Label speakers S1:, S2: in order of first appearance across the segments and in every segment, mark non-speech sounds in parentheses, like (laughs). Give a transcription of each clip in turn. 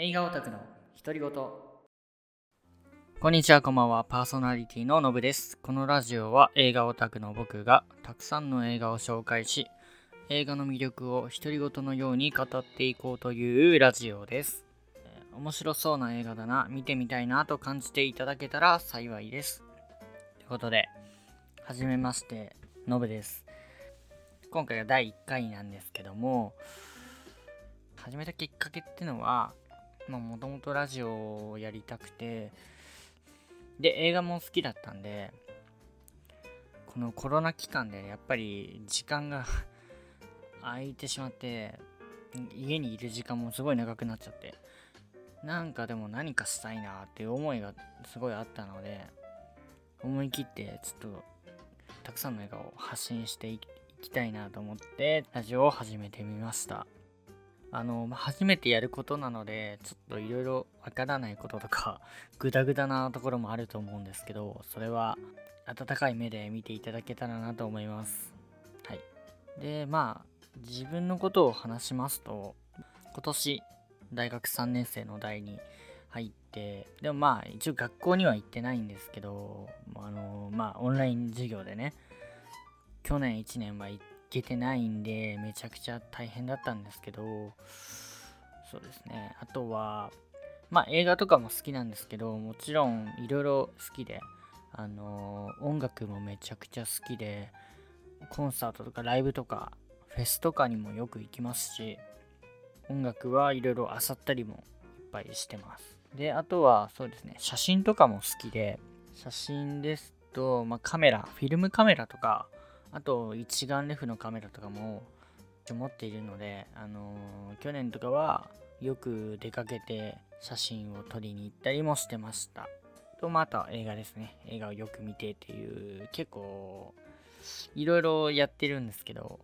S1: 映画オタクの独り言。こんにちはこんばんは。パーソナリティののぶです。このラジオは映画オタクの僕がたくさんの映画を紹介し映画の魅力を独り言のように語っていこうというラジオです。面白そうな映画だな。見てみたいなと感じていただけたら幸いです。ということではじめましてのぶです。今回が第1回なんですけども始めたきっかけってのはもともとラジオをやりたくてで映画も好きだったんでこのコロナ期間でやっぱり時間が (laughs) 空いてしまって家にいる時間もすごい長くなっちゃってなんかでも何かしたいなっていう思いがすごいあったので思い切ってちょっとたくさんの映画を発信していきたいなと思ってラジオを始めてみました。あの、ま初めてやることなのでちょっといろいろわからないこととか (laughs) グダグダなところもあると思うんですけどそれは温かい目で見ていただけたらなと思います。はい。でまあ自分のことを話しますと今年大学3年生の代に入ってでもまあ一応学校には行ってないんですけどあのまあオンライン授業でね去年1年は行っけてないんでめちゃくちゃ大変だったんですけどそうですねあとはまあ映画とかも好きなんですけどもちろんいろいろ好きであの音楽もめちゃくちゃ好きでコンサートとかライブとかフェスとかにもよく行きますし音楽はいろいろ漁ったりもいっぱいしてます。で、あとはそうですね、写真とかも好きで、写真ですと、まあ、カメラ、フィルムカメラとか、あと一眼レフのカメラとかも持っているので、あのー、去年とかはよく出かけて写真を撮りに行ったりもしてました。と、まあ、あとは映画ですね。映画をよく見てっていう、結構、いろいろやってるんですけど、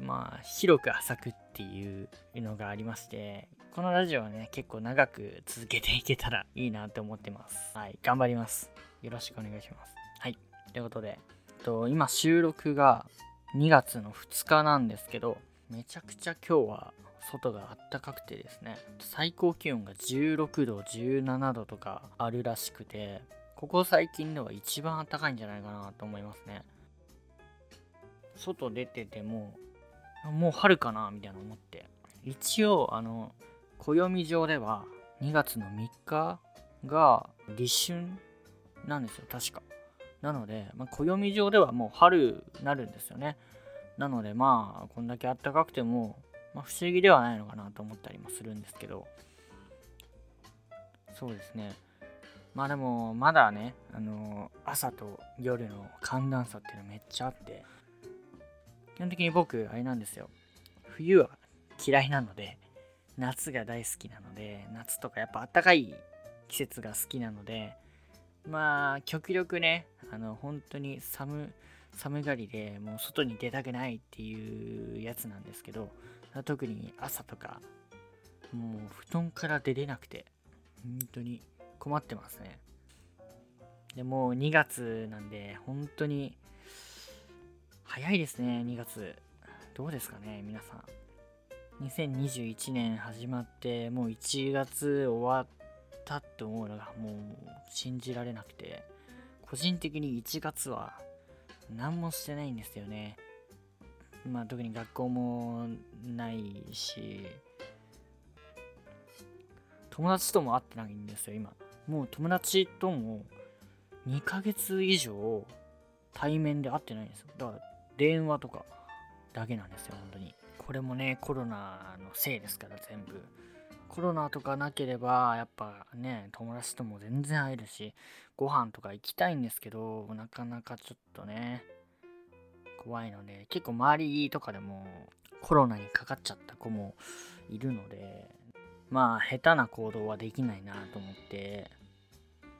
S1: まあ、広く浅くっていうのがありまして、このラジオはね、結構長く続けていけたらいいなって思ってます。はい、頑張ります。よろしくお願いします。はい、ということで、と今収録が2月の2日なんですけど、めちゃくちゃ今日は外があったかくてですね、最高気温が16度、17度とかあるらしくて、ここ最近では一番暖かいんじゃないかなと思いますね。外出ててももう春かなみたいな思って。一応、あの、暦上では2月の3日が立春なんですよ、確か。なので、まあ、暦上ではもう春になるんですよね。なので、まあ、こんだけ暖かくても、まあ、不思議ではないのかなと思ったりもするんですけど、そうですね。まあでも、まだね、あの朝と夜の寒暖差っていうのめっちゃあって、基本的に僕、あれなんですよ。冬は嫌いなので、夏が大好きなので、夏とかやっぱあったかい季節が好きなので、まあ、極力ね、あの、本当に寒、寒がりでもう外に出たくないっていうやつなんですけど、特に朝とか、もう布団から出れなくて、本当に困ってますね。でもう2月なんで、本当に早いですね、2月。どうですかね、皆さん。2021年始まって、もう1月終わったって思うのがもう信じられなくて、個人的に1月は何もしてないんですよね。まあ特に学校もないし、友達とも会ってないんですよ、今。もう友達とも2ヶ月以上対面で会ってないんですよ。だから電話とかだけなんですよ、本当に。これもね、コロナのせいですから、全部。コロナとかなければ、やっぱね、友達とも全然会えるし、ご飯とか行きたいんですけど、なかなかちょっとね、怖いので、結構周りとかでもコロナにかかっちゃった子もいるので、まあ、下手な行動はできないなと思って、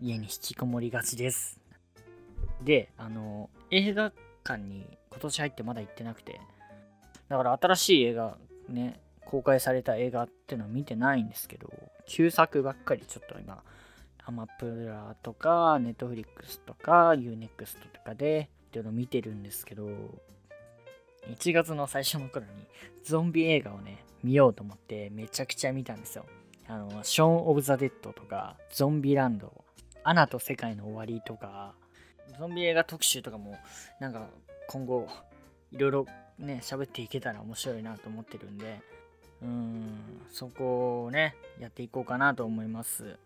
S1: 家に引きこもりがちです。で、あの、映画館に今年入ってまだ行ってなくて、だから新しい映画ね、公開された映画っていうのは見てないんですけど、旧作ばっかりちょっと今、アマプラとか、ネットフリックスとか、UNEXT とかで、っていうのを見てるんですけど、1月の最初の頃にゾンビ映画をね、見ようと思ってめちゃくちゃ見たんですよ。あの、ショーン・オブ・ザ・デッドとか、ゾンビランド、アナと世界の終わりとか、ゾンビ映画特集とかも、なんか今後、いろいろね、喋っていけたら面白いなと思ってるんで、うん、そこをね、やっていこうかなと思います。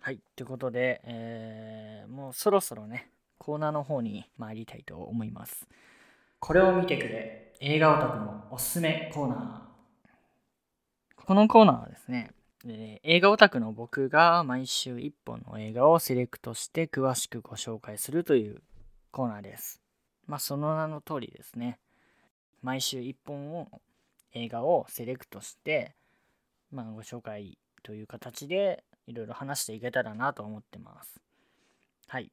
S1: はい、ということで、えー、もうそろそろね、コーナーの方に参りたいと思います。これを見てくれ、映画オタクのおすすめコーナー。このコーナーはですね、えー、映画オタクの僕が毎週1本の映画をセレクトして詳しくご紹介するというコーナーです。まあその名の通りですね。毎週1本を映画をセレクトして、まあ、ご紹介という形でいろいろ話していけたらなと思ってます。はい。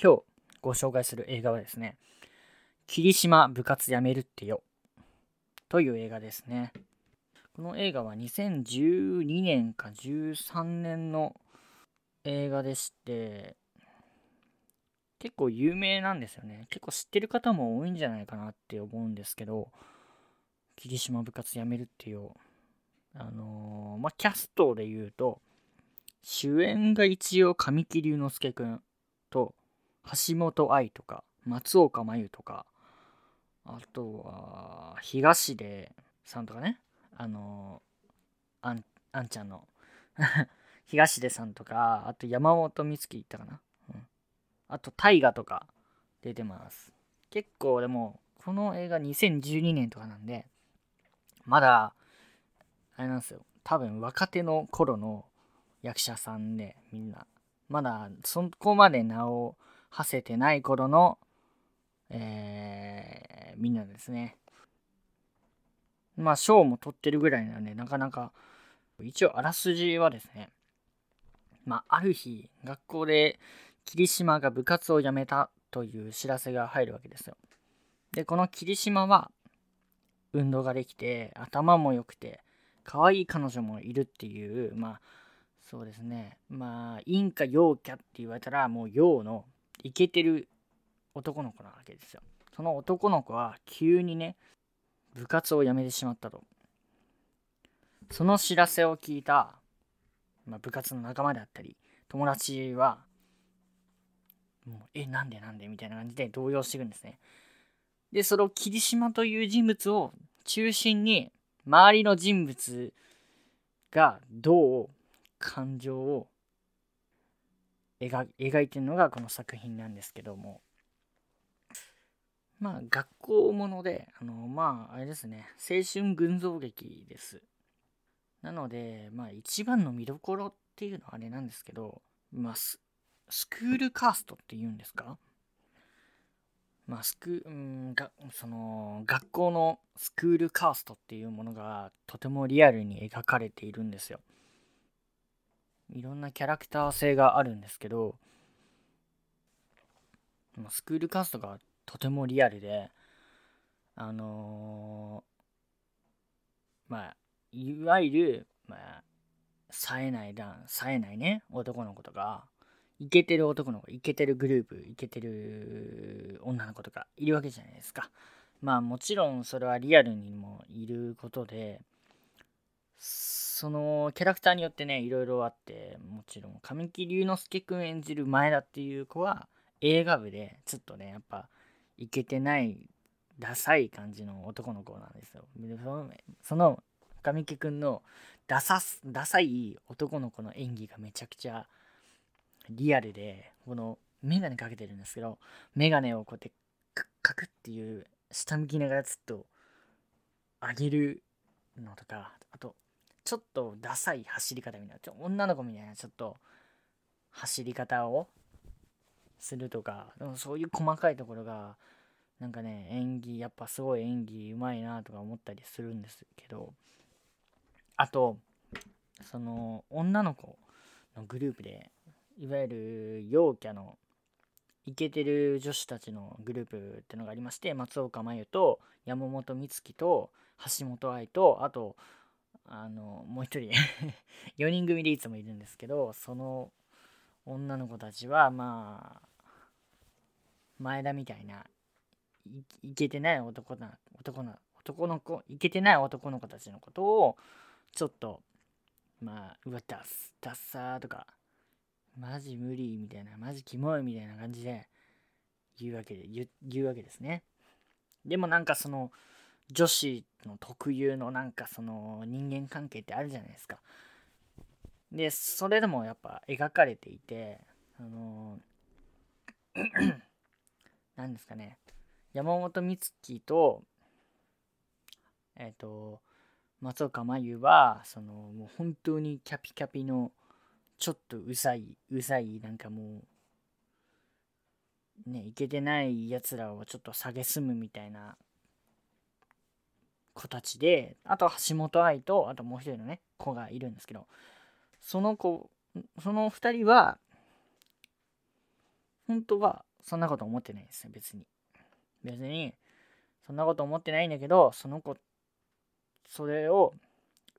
S1: 今日ご紹介する映画はですね、霧島部活やめるってよという映画ですね。この映画は2012年か13年の映画でして、結構有名なんですよね。結構知ってる方も多いんじゃないかなって思うんですけど、霧島部活やめるっていう、あのー、まあ、キャストで言うと、主演が一応神木隆之介くんと、橋本愛とか、松岡真優とか、あとは、東出さんとかね、あのー、あん、あんちゃんの (laughs) 東出さんとか、あと山本美月いったかな。うん。あと、大河とか出てます。結構でも、この映画2012年とかなんで、まだ、あれなんですよ。多分若手の頃の役者さんで、みんな。まだそこまで名を馳せてない頃の、えー、みんなですね。まあ、賞も取ってるぐらいなんで、なかなか、一応、あらすじはですね、まあ、ある日、学校で霧島が部活を辞めたという知らせが入るわけですよ。で、この霧島は、運動ができて頭も良くて可愛い彼女もいるっていうまあそうですね。まあ陰か陽キャって言われたらもう陽のイケてる男の子なわけですよ。その男の子は急にね部活を辞めてしまったと。その知らせを聞いた、まあ、部活の仲間であったり友達はもうえなんでなんでみたいな感じで動揺していくんですね。で、その霧島という人物を中心に、周りの人物がどう感情を描いてるのがこの作品なんですけども、まあ、学校もので、あの、まあ、あれですね、青春群像劇です。なので、まあ、一番の見どころっていうのはあれなんですけど、まあ、スクールカーストっていうんですか？まあ、スクうんがその学校のスクールカーストっていうものがとてもリアルに描かれているんですよ。いろんなキャラクター性があるんですけど、スクールカーストがとてもリアルで、あのー、まあ、いわゆる、まあ、冴えないだ、冴えないね、男の子とか、イケてる男の子、イケてるグループ、イケてる女の子とかいるわけじゃないですか。まあもちろんそれはリアルにもいることで、そのキャラクターによってね、いろいろあって、もちろん神木隆之介くん演じる前田っていう子は映画部でちょっとね、やっぱイケてないダサい感じの男の子なんですよ。その神木くんのダサダサい男の子の演技がめちゃくちゃリアルで、このメガネかけてるんですけど、メガネをこうやってカクっていう下向きながらずっと上げるのとか、あと、ちょっとダサい走り方みたいな、女の子みたいなちょっと走り方をするとか、そういう細かいところが、なんかね、演技、やっぱすごい演技うまいなとか思ったりするんですけど、あと、その女の子のグループでいわゆる陽キャのイケてる女子たちのグループってのがありまして松岡真優と山本美月と橋本愛とあとあのもう一人 (laughs) 4人組でいつもいるんですけどその女の子たちはまあ前田みたいないけてない男な男な男の子いけてない男の子たちのことをちょっとまあうわダッダッサーとかマジ無理みたいなマジキモいみたいな感じで言うわけで言言うわけですね。でもなんかその女子の特有のなんかその人間関係ってあるじゃないですか。でそれでもやっぱ描かれていてあの (clears throat) 何ですかね。山本美月とえっ、ー、と松岡真優はそのもう本当にキャピキャピのちょっとうざいうざいなんかもうねいけてないやつらをちょっと蔑むみたいな子たちであと橋本愛とあともう一人のね子がいるんですけどその子その2人は本当はそんなこと思ってないですね別に。別にそんなこと思ってないんだけどその子それを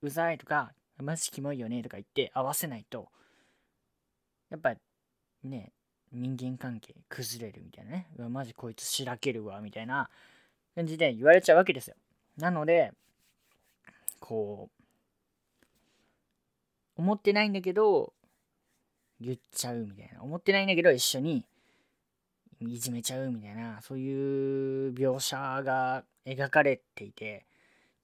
S1: うざいとかマジキモいよねとか言って合わせないとやっぱね人間関係崩れるみたいなね。うわマジこいつしらけるわみたいな感じで言われちゃうわけですよ。なのでこう思ってないんだけど言っちゃうみたいな。思ってないんだけど一緒にいじめちゃうみたいなそういう描写が描かれていて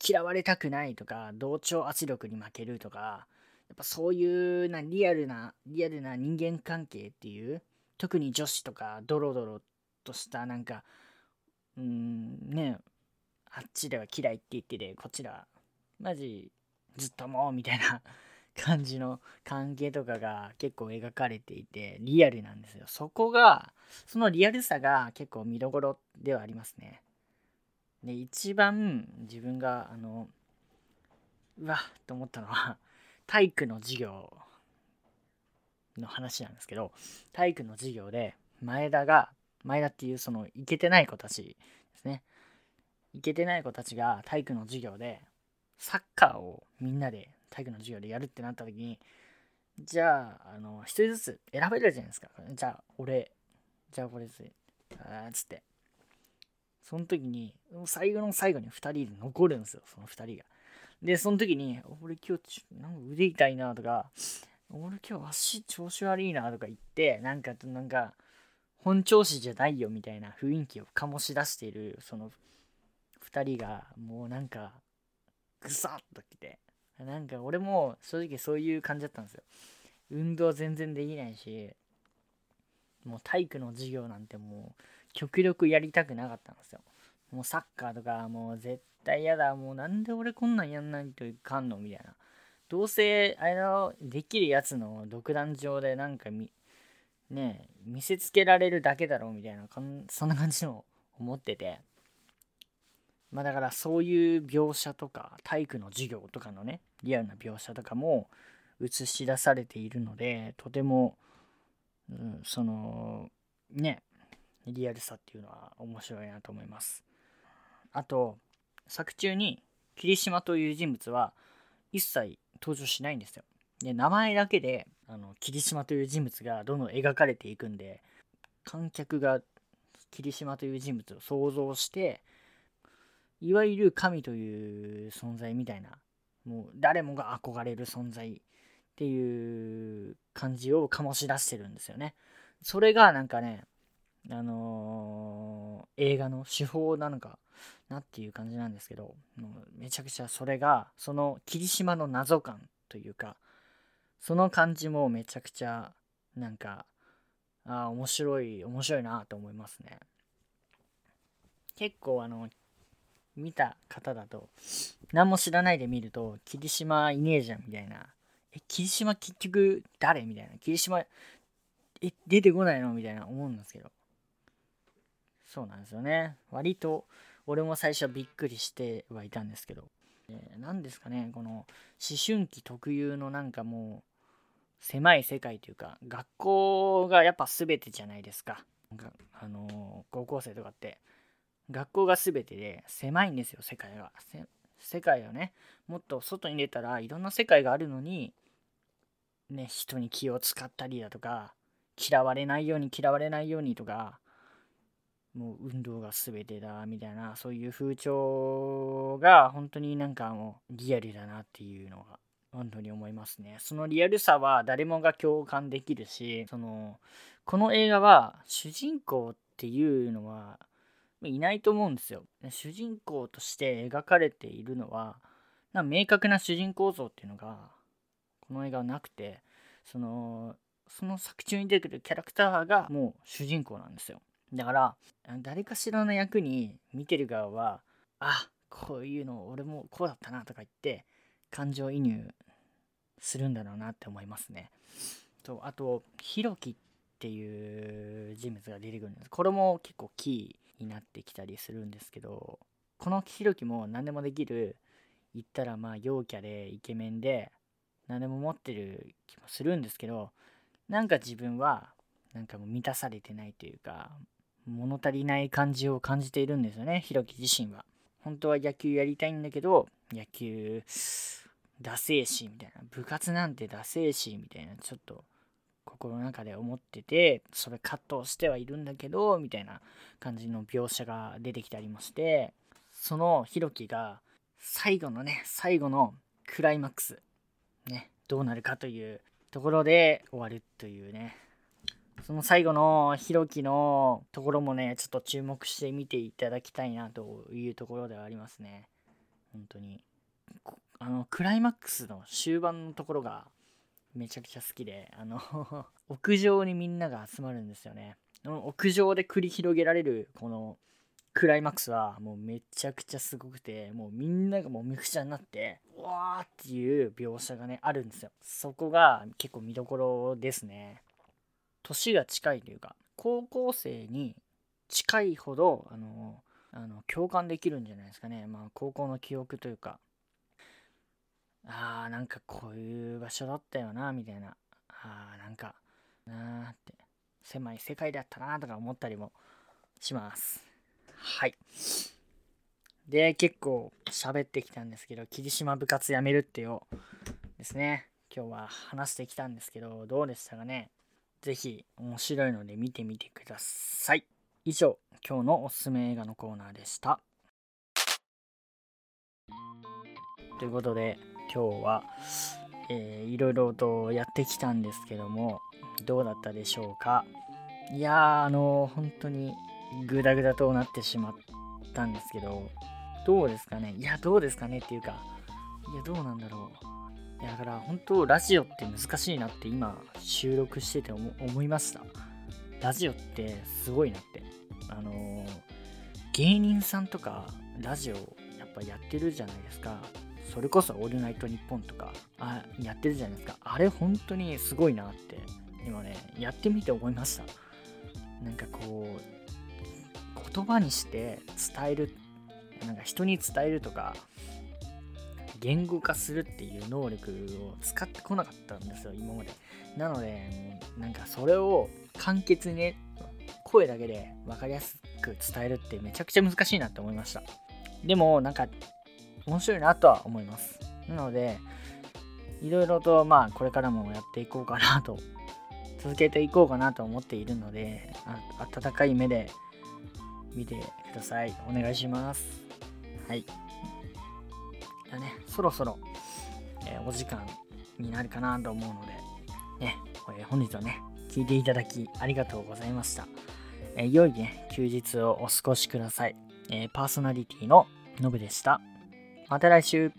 S1: 嫌われたくないとか同調圧力に負けるとかやっぱそういうなリアルなリアルな人間関係っていう特に女子とかドロドロとしたなんかうんねあっちでは嫌いって言っててこちらマジずっともうみたいな感じの関係とかが結構描かれていてリアルなんですよ。そこがそのリアルさが結構見どころではありますね。で一番自分があのうわっと思ったのは体育の授業の話なんですけど体育の授業で前田が前田っていうそのイケてない子たちですね。イケてない子たちが体育の授業でサッカーをみんなで体育の授業でやるってなった時にじゃああの1人ずつ選べるじゃないですか。じゃあ俺じゃあこれですあつって。その時に最後の最後に2人で残るんですよその2人が。でその時に俺今日なんか腕痛いなとか俺今日足調子悪いなとか言ってなんかなんか本調子じゃないよみたいな雰囲気を醸し出しているその2人がもうなんかぐさっときてなんか俺も正直そういう感じだったんですよ。運動全然できないしもう体育の授業なんてもう極力やりたくなかったんですよ。もうサッカーとかもう絶対嫌だもうなんで俺こんなんやんないといかんの？みたいな。どうせあれのできるやつの独壇場でなんかみね見せつけられるだけだろうみたいなそんな感じの思ってて。まあだからそういう描写とか体育の授業とかのねリアルな描写とかも映し出されているのでとても、うん、そのねリアルさっていうのは面白いなと思います。あと作中に霧島という人物は一切登場しないんですよで名前だけであの霧島という人物がどんどん描かれていくんで観客が霧島という人物を想像していわゆる神という存在みたいなもう誰もが憧れる存在っていう感じを醸し出してるんですよね。それがなんかねあのー、映画の手法なのかなっていう感じなんですけどもうめちゃくちゃそれがその霧島の謎感というかその感じもめちゃくちゃなんかあ面白い面白いなと思いますね結構あの見た方だと、何も知らないで見ると、霧島いねえじゃんみたいな。え、霧島結局誰みたいな。霧島、え、出てこないのみたいな思うんですけど。そうなんですよね。割と、俺も最初びっくりしてはいたんですけど。えー、何ですかね、この思春期特有のなんかもう、狭い世界というか、学校がやっぱ全てじゃないですか。なんか、あのー、高校生とかって。学校が全てで狭いんですよ世界が世界をねもっと外に出たらいろんな世界があるのにね人に気を使ったりだとか嫌われないように嫌われないようにとかもう運動が全てだみたいなそういう風潮が本当になんかもうリアルだなっていうのが本当に思いますね。そのリアルさは誰もが共感できるしそのこの映画は主人公っていうのはいないと思うんですよ。主人公として描かれているのは明確な主人公像っていうのがこの映画はなくてそのその作中に出てくるキャラクターがもう主人公なんですよ。だから誰かしらの役に見てる側はあこういうの俺もこうだったなとか言って感情移入するんだろうなって思いますね。とあとひろきっていう人物が出てくるんですこれも結構キーになってきたりするんですけどこのひろきも何でもできる言ったらまあ陽キャでイケメンで何でも持ってる気もするんですけどなんか自分はなんかもう満たされてないというか物足りない感じを感じているんですよね、ひろき自身は。本当は野球やりたいんだけど、野球、ダセーし、みたいな。部活なんてダセーし、みたいな、ちょっと心の中で思ってて、それ葛藤してはいるんだけど、みたいな感じの描写が出てきてありまして、そのひろきが最後のね、最後のクライマックス、ね、どうなるかというところで終わるというね、その最後のひろきのところもね、ちょっと注目して見ていただきたいなというところではありますね。本当に。あの、クライマックスの終盤のところがめちゃくちゃ好きで、あの (laughs) 屋上にみんなが集まるんですよね。屋上で繰り広げられるこのクライマックスはもうめちゃくちゃすごくて、もうみんながもうめくちゃになって、わーっていう描写がね、あるんですよ。そこが結構見どころですね。年が近いというか高校生に近いほどあのあの共感できるんじゃないですかね。まあ高校の記憶というか。あーなんかこういう場所だったよなみたいな。あーなんかなーって狭い世界だったなとか思ったりもします。はい。で結構喋ってきたんですけど霧島部活やめるってよですね。今日は話してきたんですけどどうでしたかね？ぜひ面白いので見てみてください。以上、今日のおすすめ映画のコーナーでした。ということで、今日は、えー、いろいろとやってきたんですけども、どうだったでしょうか？いやー、あのー、本当にグダグダとなってしまったんですけど、どうですかね？いや、どうですかねっていうか、いや、どうなんだろう？やだから本当ラジオって難しいなって今収録してて思いました。ラジオってすごいなって。あのー、芸人さんとかラジオやっぱやってるじゃないですか。それこそ「オールナイトニッポン」とかあやってるじゃないですか。あれ本当にすごいなって今ねやってみて思いました。なんかこう言葉にして伝えるなんか人に伝えるとか言語化するっていう能力を使ってこなかったんですよ今まで。なのでなんかそれを簡潔にね声だけで分かりやすく伝えるってめちゃくちゃ難しいなって思いました。でもなんか面白いなとは思います。なのでいろいろとまあこれからもやっていこうかなと続けていこうかなと思っているので温かい目で見てください。お願いします。はい。ゃね、そろそろ、えー、お時間になるかなと思うので、ね、えー、本日はね、聞いていただきありがとうございました。えー、良いね、休日をお過ごしください。えパーソナリティののぶでした。また来週。